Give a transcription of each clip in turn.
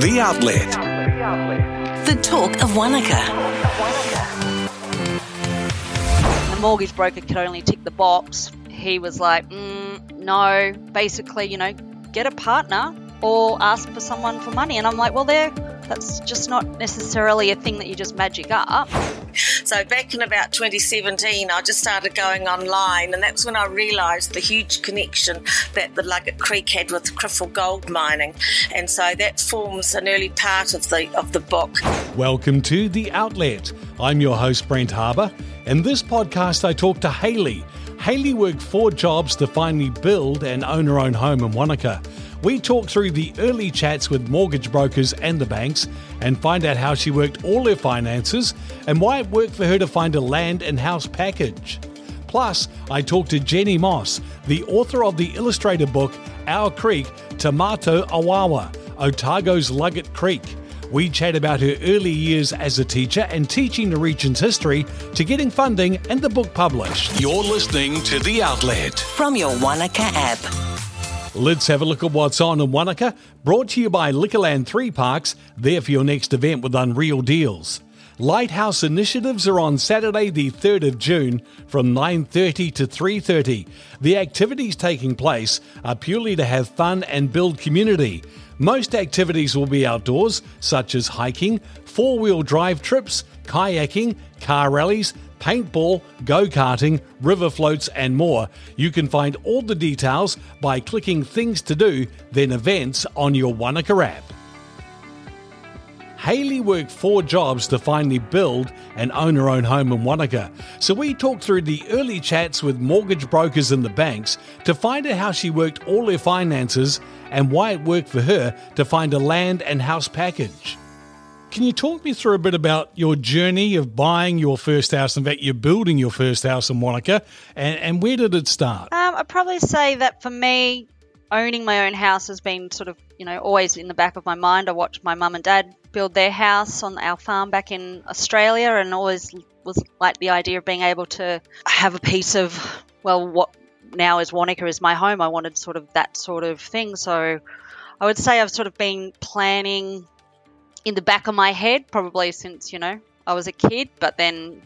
The Outlet. The talk of Wanaka. The mortgage broker could only tick the box. He was like, mm, no, basically, you know, get a partner or ask for someone for money. And I'm like, well, there, that's just not necessarily a thing that you just magic up. So back in about 2017, I just started going online, and that's when I realised the huge connection that the Luggate Creek had with Criffel gold mining, and so that forms an early part of the of the book. Welcome to The Outlet. I'm your host, Brent Harbour. In this podcast, I talk to Hayley. Hayley worked four jobs to finally build and own her own home in Wanaka. We talk through the early chats with mortgage brokers and the banks and find out how she worked all her finances and why it worked for her to find a land and house package. Plus, I talk to Jenny Moss, the author of the illustrated book Our Creek, To Matou Awaawa, Otago's Luggate Creek. We chat about her early years as a teacher and teaching the region's history to getting funding and the book published. You're listening to The Outlet. From your Wanaka app. Let's have a look at what's on in Wanaka. Brought to you by Liquorland 3 Parks, there for your next event with unreal deals. Lighthouse initiatives are on Saturday the 3rd of June from 9:30 to 3:30. The activities taking place are purely to have fun and build community. Most activities will be outdoors, such as hiking, four-wheel drive trips, kayaking, car rallies, paintball, go karting, river floats, and more. You can find all the details by clicking Things to Do, then Events on your Wanaka app. Hayley worked four jobs to finally build and own her own home in Wanaka. So we talked through the early chats with mortgage brokers and the banks to find out how she worked all her finances and why it worked for her to find a land and house package. Can you talk me through a bit about your journey of buying your first house? In fact, you're building your first house in Wanaka, and, and where did it start? Um, I'd probably say that for me, owning my own house has been sort of, you know, always in the back of my mind. I watched my mum and dad build their house on our farm back in Australia and always was like the idea of being able to have a piece of, well, what now is Wanaka is my home. I wanted sort of that sort of thing. So I would say I've sort of been planning in the back of my head probably since, you know, I was a kid, but then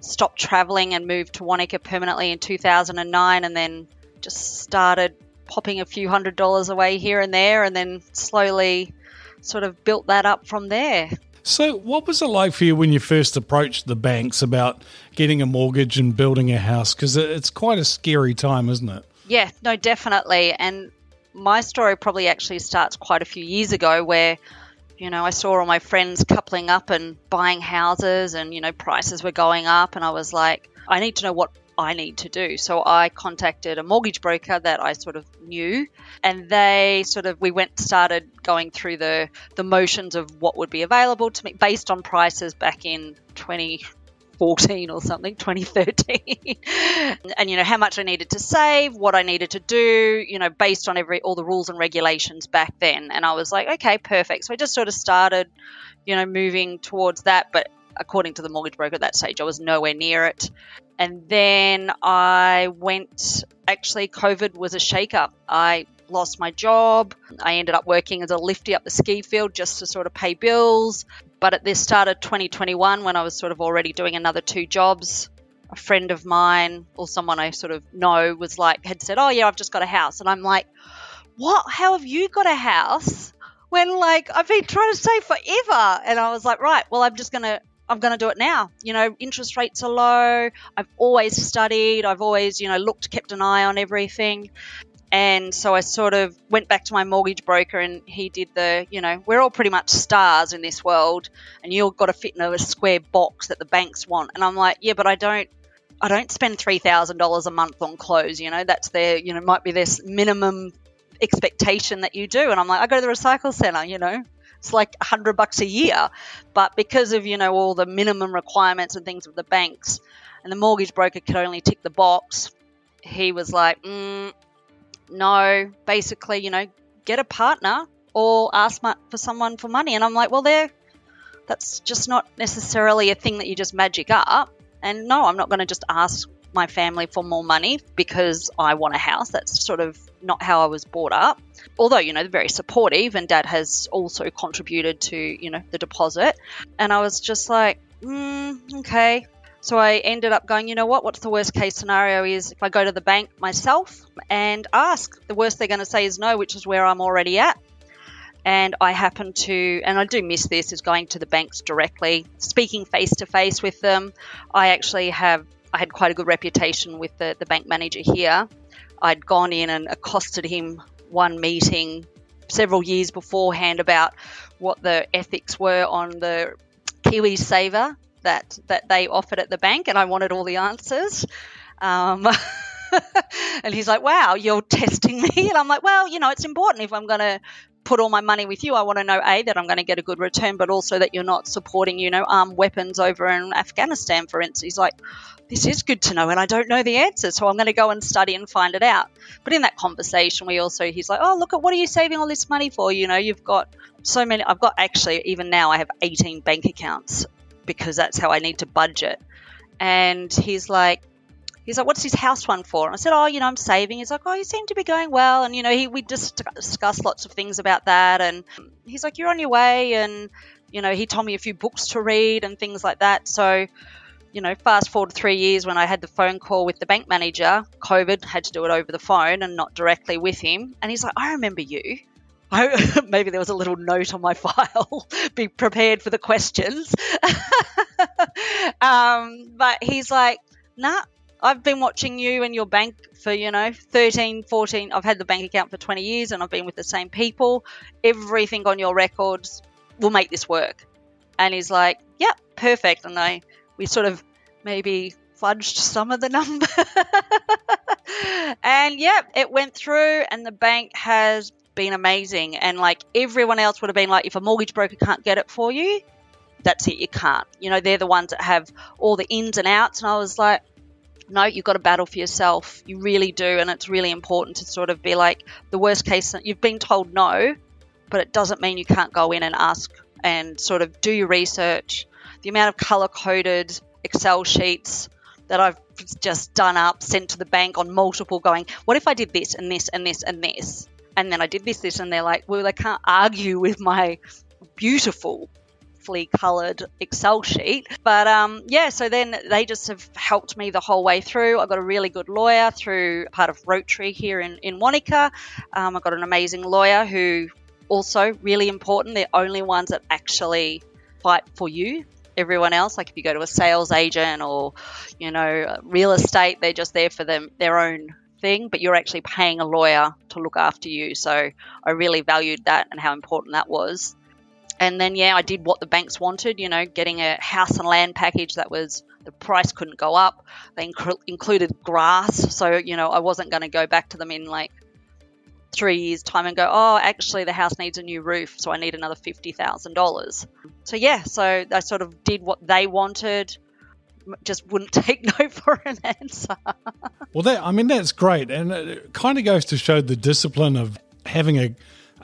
stopped traveling and moved to Wanaka permanently in 2009 and then just started popping a few hundred dollars away here and there and then slowly sort of built that up from there. So, what was it like for you when you first approached the banks about getting a mortgage and building a house? Because it's quite a scary time, isn't it? Yeah, no, definitely. And my story probably actually starts quite a few years ago where, you know, I saw all my friends coupling up and buying houses and, you know, prices were going up. And I was like, I need to know what I need to do. So I contacted a mortgage broker that I sort of knew, and they sort of we went started going through the the motions of what would be available to me based on prices back in 2014 or something 2013 and you know how much i needed to save what i needed to do you know based on every all the rules and regulations back then and i was like okay perfect so i just sort of started you know moving towards that but according to the mortgage broker at that stage i was nowhere near it and then I went, actually, COVID was a shake up. I lost my job. I ended up working as a lifty up the ski field just to sort of pay bills. But at the start of 2021, when I was sort of already doing another two jobs, a friend of mine or someone I sort of know was like, had said, Oh, yeah, I've just got a house. And I'm like, What? How have you got a house? When, like, I've been trying to save forever. And I was like, Right, well, I'm just to I'm going to do it now. You know, interest rates are low. I've always studied. I've always, you know, looked, kept an eye on everything. And so I sort of went back to my mortgage broker and he did the, you know, we're all pretty much stars in this world and you've got to fit in a square box that the banks want. And I'm like, yeah, but I don't, I don't spend $3,000 a month on clothes. You know, that's their, you know, might be this minimum expectation that you do. And I'm like, I go to the recycle center, you know, it's like a hundred bucks a year. But because of, you know, all the minimum requirements and things with the banks and the mortgage broker could only tick the box, he was like, mm, no, basically, you know, get a partner or ask for someone for money. And I'm like, well, there, that's just not necessarily a thing that you just magic up. And no, I'm not going to just ask my family for more money because I want a house. That's sort of not how I was brought up. Although, you know, they're very supportive and dad has also contributed to, you know, the deposit. And I was just like, mm, okay. So I ended up going, you know what? What's the worst case scenario is if I go to the bank myself and ask. The worst they're going to say is no, which is where I'm already at. And I happen to, and I do miss this, is going to the banks directly, speaking face to face with them. I actually have, I had quite a good reputation with the, the bank manager here. I'd gone in and accosted him one meeting several years beforehand about what the ethics were on the Kiwi Saver that that they offered at the bank, and I wanted all the answers. Um, and he's like, "Wow, you're testing me," and I'm like, "Well, you know, it's important if I'm going to put all my money with you. I want to know a that I'm going to get a good return, but also that you're not supporting, you know, armed weapons over in Afghanistan, for instance." He's like, "This is good to know, and I don't know the answer, so I'm going to go and study and find it out." But in that conversation, we also he's like, "Oh, look at what are you saving all this money for? You know, you've got." So many, I've got actually, even now, I have 18 bank accounts because that's how I need to budget. And he's like, he's like, what's his house one for? And I said, oh, you know, I'm saving. He's like, oh, you seem to be going well. And, you know, he, we just discussed lots of things about that. And he's like, you're on your way. And, you know, he told me a few books to read and things like that. So, you know, fast forward three years when I had the phone call with the bank manager, COVID, had to do it over the phone and not directly with him. And he's like, I remember you. I, maybe there was a little note on my file. Be prepared for the questions. Um, but he's like nah i've been watching you and your bank for you know 13 14 i've had the bank account for 20 years and i've been with the same people. Everything on your records will make this work. And he's like yep perfect. And i we sort of maybe fudged some of the number. And yeah it went through and the bank has been amazing. And like everyone else would have been like, if a mortgage broker can't get it for you, that's it, you can't. You know, they're the ones that have all the ins and outs. And I was like, no, you've got to battle for yourself. You really do. And it's really important to sort of be like, the worst case, you've been told no, but it doesn't mean you can't go in and ask and sort of do your research. The amount of color coded Excel sheets that I've just done up, sent to the bank on multiple, going, what if I did this and this and this and this? And then I did this, this, and they're like, well, they can't argue with my beautiful coloured Excel sheet. But um, yeah, so then they just have helped me the whole way through. I got a really good lawyer through part of Rotary here in, in Wanaka. Um, I got an amazing lawyer who also really important. They're only ones that actually fight for you. Everyone else, like if you go to a sales agent or, you know, real estate, they're just there for them their own thing, but you're actually paying a lawyer to look after you. So I really valued that and how important that was. And then, yeah, I did what the banks wanted, you know, getting a house and land package that was the price couldn't go up. They inc- included grass. So, you know, I wasn't going to go back to them in like three years' time and go, oh, actually, the house needs a new roof. So I need another $50,000. So, yeah, so I sort of did what they wanted just wouldn't take no for an answer. well, that I mean that's great, and it kind of goes to show the discipline of having a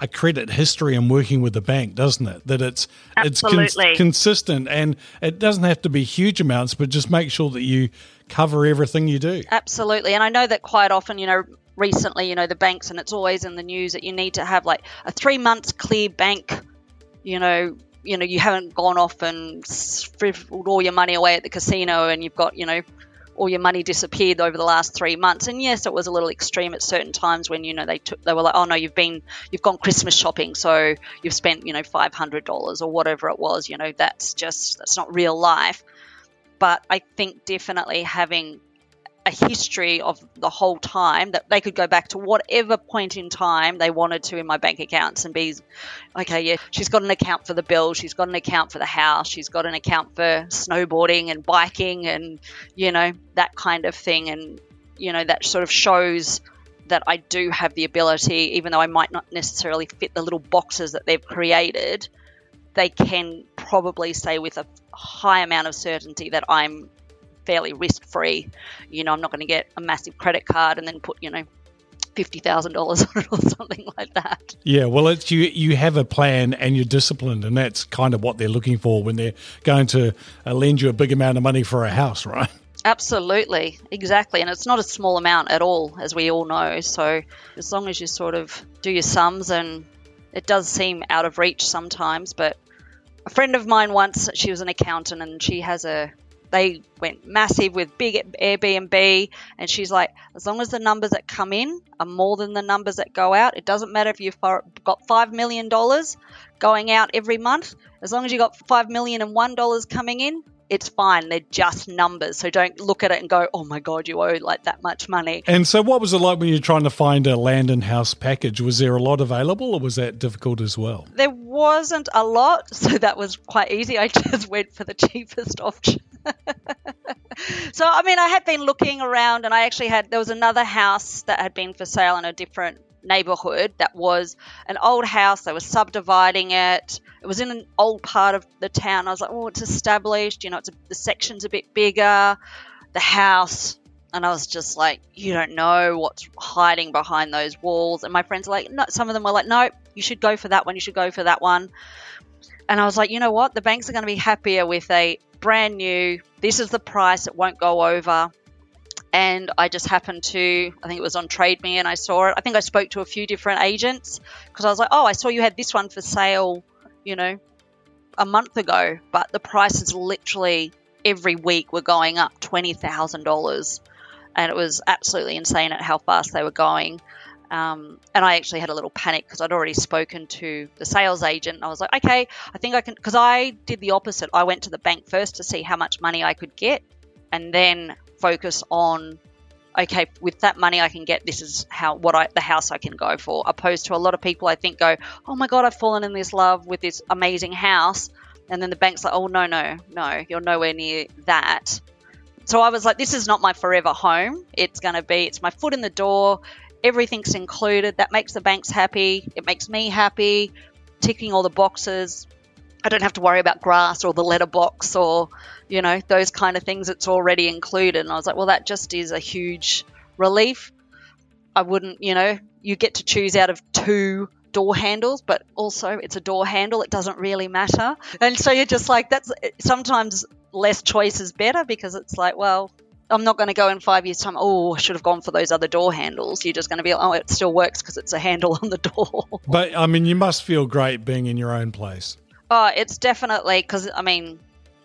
a credit history and working with the bank, doesn't it? That it's Absolutely. it's cons- consistent and it doesn't have to be huge amounts, but just make sure that you cover everything you do. Absolutely, and I know that quite often, you know, recently, you know, the banks and it's always in the news that you need to have like a three months clear bank, you know, you know you haven't gone off and frivoled all your money away at the casino and you've got you know all your money disappeared over the last three months. And yes, it was a little extreme at certain times when you know they took they were like, oh no, you've been you've gone Christmas shopping, so you've spent you know five hundred dollars or whatever it was. You know that's just that's not real life. But I think definitely having a history of the whole time that they could go back to whatever point in time they wanted to in my bank accounts and be okay yeah she's got an account for the bill she's got an account for the house she's got an account for snowboarding and biking and you know that kind of thing. And you know that sort of shows that I do have the ability even though I might not necessarily fit the little boxes that they've created they can probably say with a high amount of certainty that I'm fairly risk free. You know, I'm not going to get a massive credit card and then put, you know, fifty thousand dollars on it or something like that. Yeah, well, it's you. You have a plan and you're disciplined, and that's kind of what they're looking for when they're going to uh, lend you a big amount of money for a house, right? Absolutely, exactly. And it's not a small amount at all, as we all know. So as long as you sort of do your sums, and it does seem out of reach sometimes, but a friend of mine once, she was an accountant and she has a they went massive with big Airbnb, and she's like, as long as the numbers that come in are more than the numbers that go out, it doesn't matter if you've got five million dollars going out every month. As long as you've got five million and one dollars coming in, it's fine. They're just numbers. So don't look at it and go, oh my God, you owe like that much money. And so, what was it like when you're trying to find a land and house package? Was there a lot available or was that difficult as well? There wasn't a lot. So that was quite easy. I just went for the cheapest option. so, I mean, I had been looking around and I actually had, there was another house that had been for sale in a different neighborhood that was an old house. They were subdividing it. It was in an old part of the town. I was like, oh, it's established. You know, it's a, the section's a bit bigger. The house. And I was just like, you don't know what's hiding behind those walls. And my friends were like, no, some of them were like, no, you should go for that one. You should go for that one. And I was like, you know what? The banks are going to be happier with a brand new, this is the price, it won't go over and I just happened to, I think it was on Trade Me, and I saw it. I think I spoke to a few different agents because I was like, oh, I saw you had this one for sale, you know, a month ago, but the prices literally every week were going up $20,000. And it was absolutely insane at how fast they were going. Um, and I actually had a little panic because I'd already spoken to the sales agent. And I was like, okay, I think I can, because I did the opposite. I went to the bank first to see how much money I could get and then focus on okay with that money i can get this is how what i the house i can go for opposed to a lot of people i think go oh my god i've fallen in this love with this amazing house and then the bank's like oh no no no you're nowhere near that so i was like this is not my forever home it's going to be it's my foot in the door everything's included that makes the banks happy it makes me happy ticking all the boxes I don't have to worry about grass or the letterbox or, you know, those kind of things. It's already included. And I was like, well, that just is a huge relief. I wouldn't, you know, you get to choose out of two door handles, but also it's a door handle. It doesn't really matter. And so you're just like, that's sometimes less choice is better because it's like, well, I'm not going to go in five years' time. Oh, I should have gone for those other door handles. You're just going to be, oh, it still works because it's a handle on the door. But I mean, you must feel great being in your own place. Oh, it's definitely because I mean,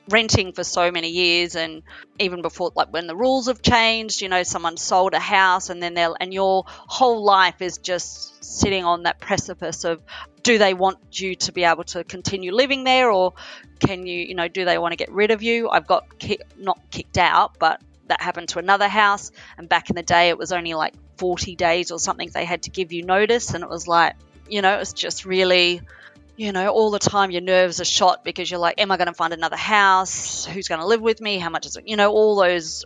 renting for so many years, and even before, like when the rules have changed, you know, someone sold a house, and then they'll, and your whole life is just sitting on that precipice of, do they want you to be able to continue living there, or can you, you know, do they want to get rid of you? I've got ki- not kicked out, but that happened to another house, and back in the day, it was only like 40 days or something they had to give you notice, and it was like, you know, it's just really you know, all the time your nerves are shot because you're like, am I going to find another house? Who's going to live with me? How much is it? You know, all those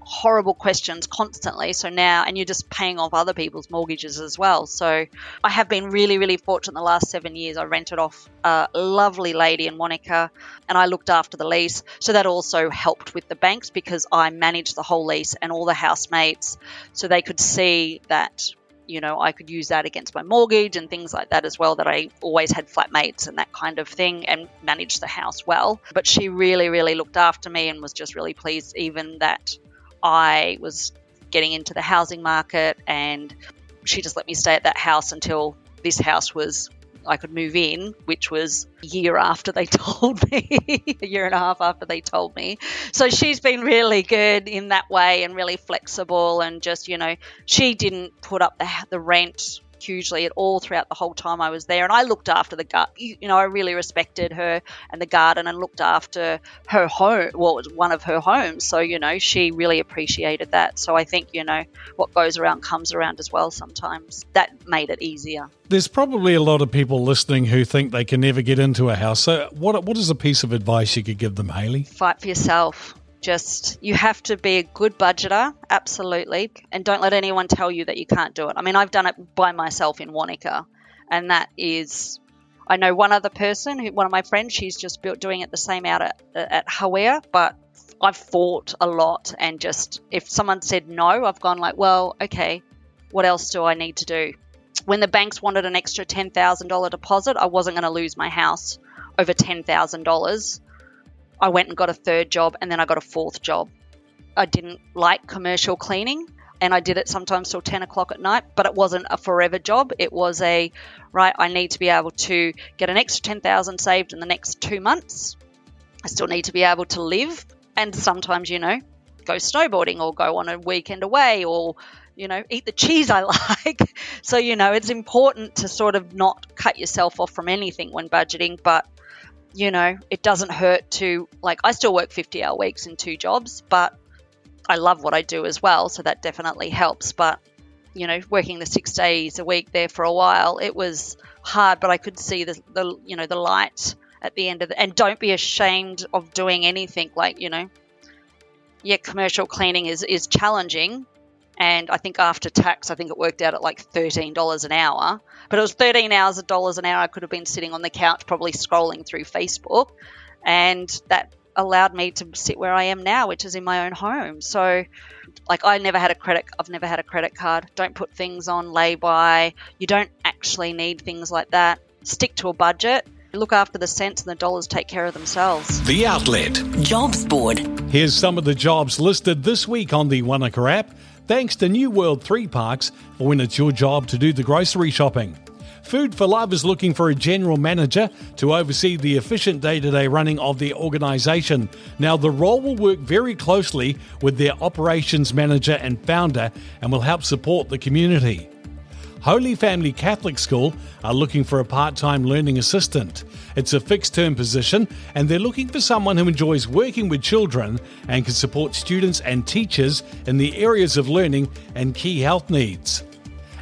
horrible questions constantly. So now, and you're just paying off other people's mortgages as well. So I have been really, really fortunate the last seven years. I rented off a lovely lady in Wanaka and I looked after the lease. So that also helped with the banks because I managed the whole lease and all the housemates so they could see that you know, I could use that against my mortgage and things like that as well. That I always had flatmates and that kind of thing and managed the house well. But she really, really looked after me and was just really pleased, even that I was getting into the housing market and she just let me stay at that house until this house was I could move in, which was a year after they told me, a year and a half after they told me. So she's been really good in that way and really flexible and just, you know, she didn't put up the, the rent hugely at all throughout the whole time I was there. And I looked after the gut. You know, I really respected her and the garden and looked after her home. Well, it was one of her homes. So, you know, she really appreciated that. So I think, you know, what goes around comes around as well sometimes. That made it easier. There's probably a lot of people listening who think they can never get into a house. So, what, what is a piece of advice you could give them, Hayley? Fight for yourself just you have to be a good budgeter absolutely and don't let anyone tell you that you can't do it. I mean i've done it by myself in wanaka and that is i know one other person who one of my friends she's just built doing it the same out at, at Hawea, but i've fought a lot and just if someone said no i've gone like well okay what else do i need to do? When the banks wanted an extra $10000 deposit i wasn't going to lose my house over $10000 I went and got a third job and then I got a fourth job I didn't like commercial cleaning and I did it sometimes till 10 o'clock at night, but it wasn't a forever job. It was a, right, I need to be able to get an extra 10,000 saved in the next two months. I still need to be able to live and sometimes, you know, go snowboarding or go on a weekend away or, you know, eat the cheese I like. so, you know, it's important to sort of not cut yourself off from anything when budgeting, but you know, it doesn't hurt to like I still work 50 hour weeks in two jobs, but I love what I do as well, so that definitely helps. But you know, working the six days a week there for a while, it was hard, but I could see the, the you know the light at the end of the. And don't be ashamed of doing anything. Like you know, yeah, commercial cleaning is is challenging, and I think after tax, I think it worked out at like thirteen dollars an hour. But it was thirteen hours of dollars an hour. I could have been sitting on the couch, probably scrolling through Facebook, and that allowed me to sit where I am now, which is in my own home. So, like, I never had a credit. I've never had a credit card. Don't put things on lay-by. You don't actually need things like that. Stick to a budget. Look after the cents, and the dollars take care of themselves. The Outlet. Jobs board. Here's some of the jobs listed this week on the Wanaka app, thanks to New World 3 Parks for when it's your job to do the grocery shopping. Food for Love is looking for a general manager to oversee the efficient day to day running of the organisation. Now, the role will work very closely with their operations manager and founder and will help support the community. Holy Family Catholic School are looking for a part time learning assistant. It's a fixed term position, and they're looking for someone who enjoys working with children and can support students and teachers in the areas of learning and key health needs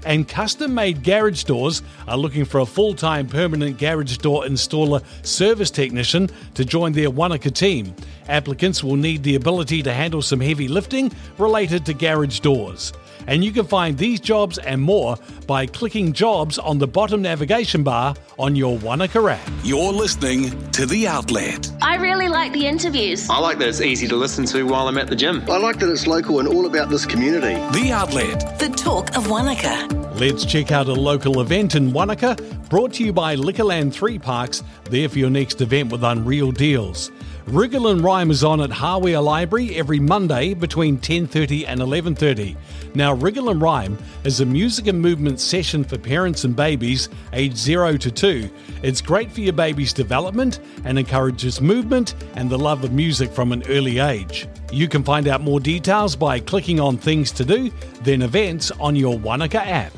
and custom made garage doors are looking for a full time permanent garage door installer service technician to join their Wanaka team. Applicants will need the ability to handle some heavy lifting related to garage doors. And you can find these jobs and more by clicking jobs on the bottom navigation bar on your Wanaka app. You're listening to The Outlet. I really like the interviews. I like that it's easy to listen to while I'm at the gym. I like that it's local and all about this community. The Outlet. The talk of Wanaka. Let's check out a local event in Wanaka, brought to you by Liquorland 3 Parks, there for your next event with unreal deals. And Rhyme is on at Hawea Library every Monday between 10:30 and 11:30. Now, and Rhyme is a music and movement session for parents and babies aged 0 to 2. It's great for your baby's development and encourages movement and the love of music from an early age. You can find out more details by clicking on Things to Do, then Events on your Wanaka app.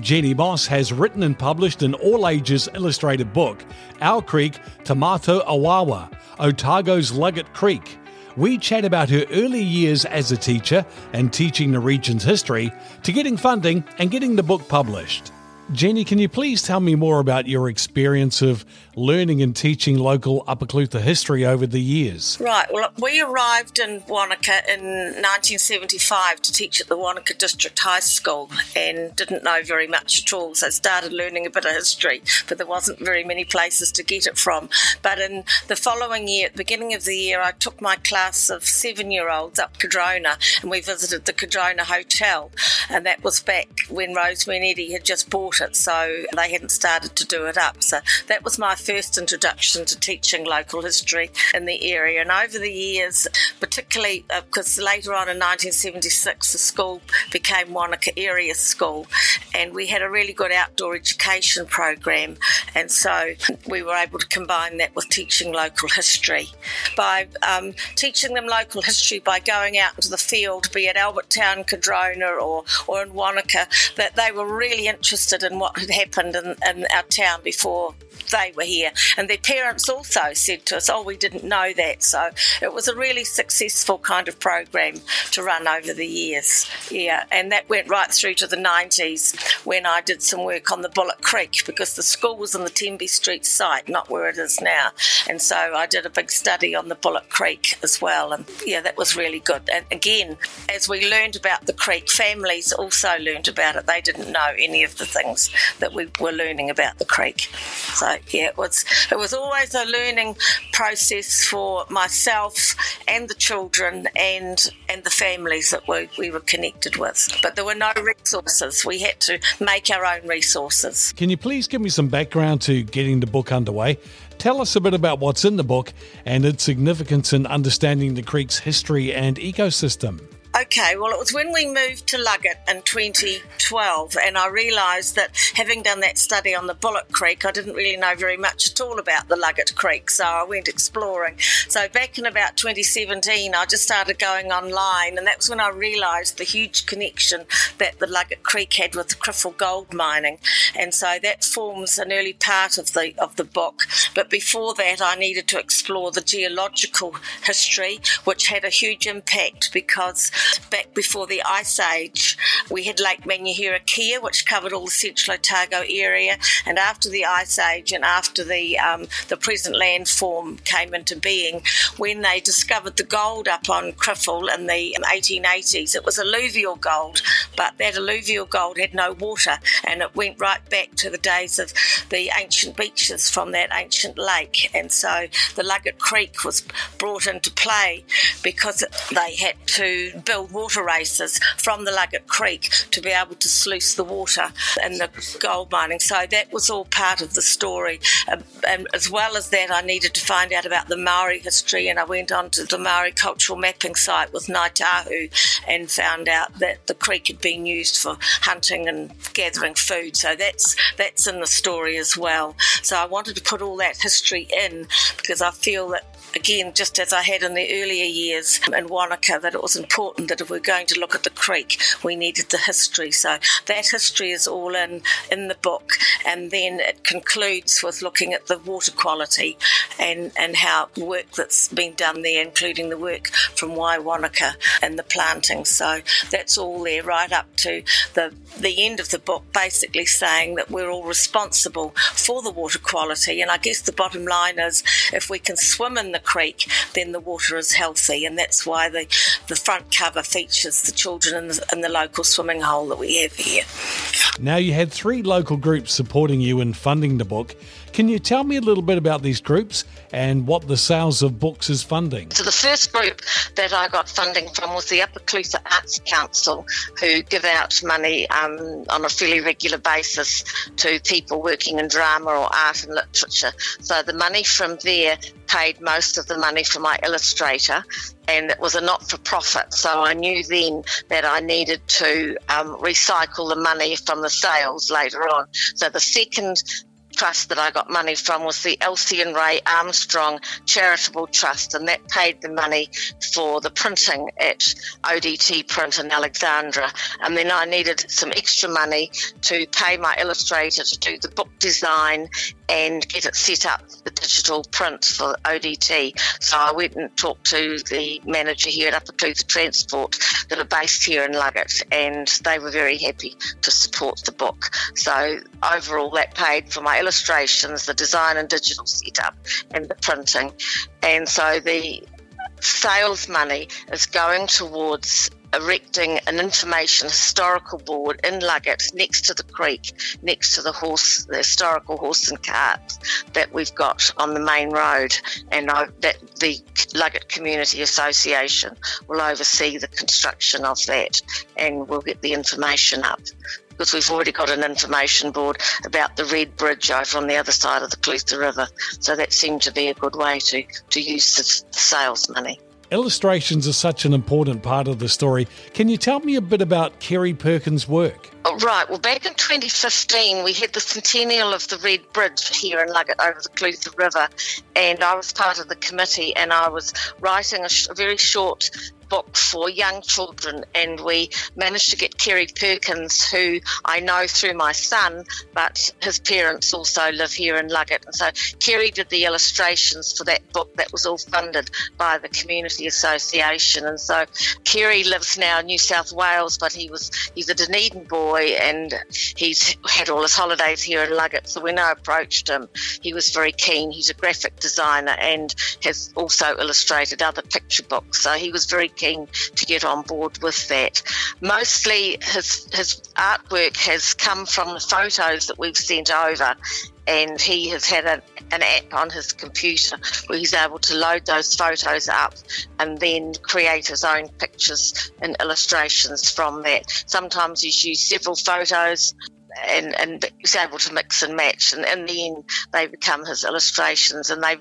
Jenny Moss has written and published an all ages illustrated book, Our Creek, To Matou Awaawa, Otago's Luggate Creek. We chat about her early years as a teacher and teaching the region's history to getting funding and getting the book published. Jenny, can you please tell me more about your experience of learning and teaching local Upper Clutha history over the years? Right. Well, we arrived in Wanaka in 1975 to teach at the Wanaka District High School and didn't know very much at all. So I started learning a bit of history, but there wasn't very many places to get it from. But in the following year, at the beginning of the year, I took my class of seven year olds up Cardrona and we visited the Cardrona Hotel. And that was back when Rosemary and Eddie had just bought it, so they hadn't started to do it up. So that was my first introduction to teaching local history in the area. And over the years, particularly because uh, later on in 1976, the school became Wanaka Area School, and we had a really good outdoor education program. And so we were able to combine that with teaching local history. By um, teaching them local history by going out into the field, be it Albert Town, Cardrona, or, or in Wanaka, that they were really interested in what had happened in, in our town before they were here. And their parents also said to us, Oh, we didn't know that. So it was a really successful kind of program to run over the years. Yeah, and that went right through to the 90s when I did some work on the Bullock Creek because the school was on the Tenby Street site, not where it is now. And so I did a big study on the Bullock Creek as well. And yeah, that was really good. And again, as we learned about the creek, families also learned about it. They didn't know any of the things that we were learning about the creek. So yeah, it was it was always a learning process for myself and the children and and the families that we, we were connected with. But there were no resources. We had to make our own resources. Can you please give me some background to getting the book underway? Tell us a bit about what's in the book and its significance in understanding the creek's history and ecosystem. Okay, well, it was when we moved to Luggate in 2012, and I realised that having done that study on the Bullock Creek, I didn't really know very much at all about the Luggate Creek, so I went exploring. So back in about 2017, I just started going online, and that's when I realised the huge connection that the Luggate Creek had with the Criffel gold mining, and so that forms an early part of the of the book. But before that, I needed to explore the geological history, which had a huge impact because back before the Ice Age, we had Lake Manuherikia, which covered all the central Otago area. And after the Ice Age and after the um, the present landform came into being, when they discovered the gold up on Criffel in the 1880s, it was alluvial gold, but that alluvial gold had no water, and it went right back to the days of the ancient beaches from that ancient lake. And so the Luggate Creek was brought into play because they had to build water races from the Luggate Creek to be able to sluice the water in the gold mining. So that was all part of the story. Um, and as well as that, I needed to find out about the Maori history, and I went on to the Maori cultural mapping site with Ngāi Tahu and found out that the creek had been used for hunting and gathering food. So that's that's in the story as well. So I wanted to put all that history in because I feel that again, just as I had in the earlier years in Wanaka, that it was important that if we're going to look at the creek, we needed the history. So that history is all in in the book, and then it concludes with looking at the water quality and and how work that's been done there, including the work from Waiwanaka and the planting. So that's all there, right up to the the end of the book, basically saying that we're all responsible for the water quality. And I guess the bottom line is, if we can swim in the creek, then the water is healthy, and that's why the, the front cover features the children in the, in the local swimming hole that we have here. Now, you had three local groups supporting you in funding the book. Can you tell me a little bit about these groups and what the sales of books is funding? So, the first group that I got funding from was the Upper Clutha Arts Council, who give out money um, on a fairly regular basis to people working in drama or art and literature. So, the money from there paid most of the money for my illustrator and it was a not for profit. So I knew then that I needed to um, recycle the money from the sales later on. So the second trust that I got money from was the Elsie and Ray Armstrong Charitable Trust, and that paid the money for the printing at ODT Print in Alexandra. And then I needed some extra money to pay my illustrator to do the book design and get it set up, the digital print for ODT. So I went and talked to the manager here at Upper Clutha Transport that are based here in Luggate, and they were very happy to support the book. So overall, that paid for my illustrations, the design and digital setup, and the printing. And so the sales money is going towards erecting an information historical board in Luggate next to the creek, next to the horse, the historical horse and carts that we've got on the main road, and I, that the Luggate Community Association will oversee the construction of that, and we'll get the information up because we've already got an information board about the Red Bridge over on the other side of the Clutha River. So that seemed to be a good way to, to use the sales money. Illustrations are such an important part of the story. Can you tell me a bit about Kerry Perkins' work? Oh, right. Well, back in 2015, we had the centennial of the Red Bridge here in Luggate over the Clutha River, and I was part of the committee, and I was writing a, sh- a very short book for young children, and we managed to get Kerry Perkins, who I know through my son, but his parents also live here in Luggate. And so Kerry did the illustrations for that book that was all funded by the Community Association. And so Kerry lives now in New South Wales, but he was he's a Dunedin boy and he's had all his holidays here in Luggate. So when I approached him, he was very keen. He's a graphic designer and has also illustrated other picture books. So he was very keen to get on board with that. Mostly his, his artwork has come from the photos that we've sent over, and he has had a, an app on his computer where he's able to load those photos up and then create his own pictures and illustrations from that. Sometimes he's used several photos and, and he's able to mix and match. And in the end, they become his illustrations, and they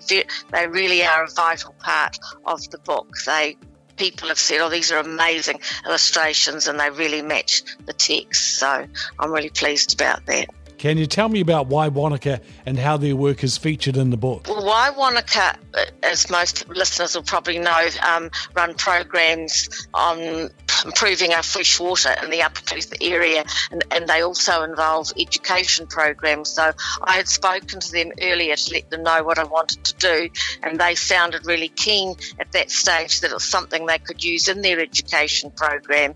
they really are a vital part of the book. They people have said, "Oh, these are amazing illustrations," and they really match the text. So I'm really pleased about that. Can you tell me about Wai Wanaka and how their work is featured in the book? Well, Wai Wanaka, as most listeners will probably know, um, run programs on improving our fresh water in the Upper Clutha area, and, and, they also involve education programs. So I had spoken to them earlier to let them know what I wanted to do, and they sounded really keen at that stage that it was something they could use in their education program.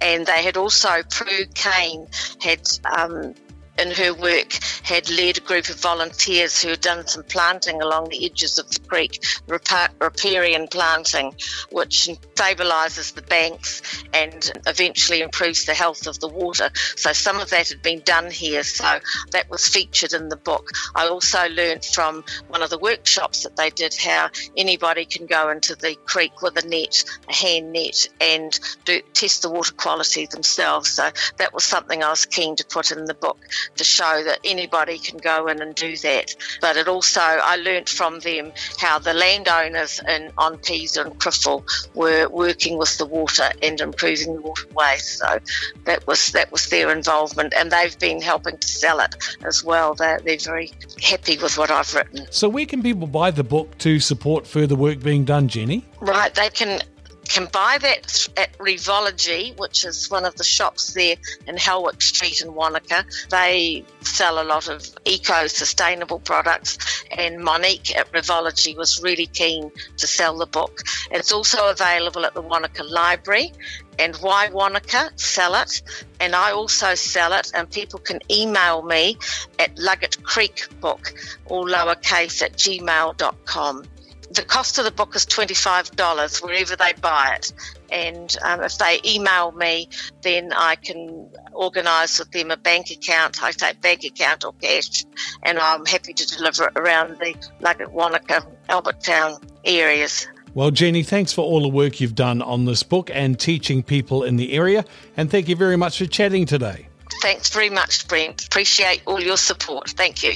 And they had also, Prue Kane had um, in her work had led a group of volunteers who had done some planting along the edges of the creek, riparian planting, which stabilises the banks and eventually improves the health of the water. So some of that had been done here, so that was featured in the book. I also learned from one of the workshops that they did how anybody can go into the creek with a net, a hand net, and do, test the water quality themselves. So that was something I was keen to put in the book to show that anybody can go in and do that. But it also, I learnt from them how the landowners in on Pisa and Criffel were working with the water and improving the waterways. So that was that was their involvement, and they've been helping to sell it as well. They're, they're very happy with what I've written. So where can people buy the book to support further work being done, Jenny? Right, they can can buy that at Revology, which is one of the shops there in Helwick Street in Wanaka. They sell a lot of eco sustainable products, and Monique at Revology was really keen to sell the book. It's also available at the Wanaka Library. And Wai Wanaka? Sell it. And I also sell it, and people can email me at Luggate Creek Book, all lowercase at gmail.com the cost of the book is $25 wherever they buy it. And um, if they email me, then I can organise with them a bank account. I take bank account or cash, and I'm happy to deliver it around the Luggate, Wanaka, Albert Town areas. Well, Jenny, thanks for all the work you've done on this book and teaching people in the area. And thank you very much for chatting today. Thanks very much, Brent. Appreciate all your support. Thank you.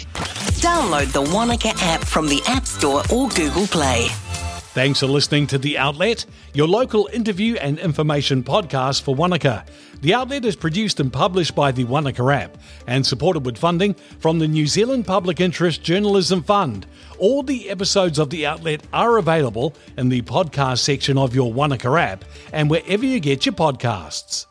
Download the Wanaka app from the App Store or Google Play. Thanks for listening to The Outlet, your local interview and information podcast for Wanaka. The Outlet is produced and published by the Wanaka app and supported with funding from the New Zealand Public Interest Journalism Fund. All the episodes of The Outlet are available in the podcast section of your Wanaka app and wherever you get your podcasts.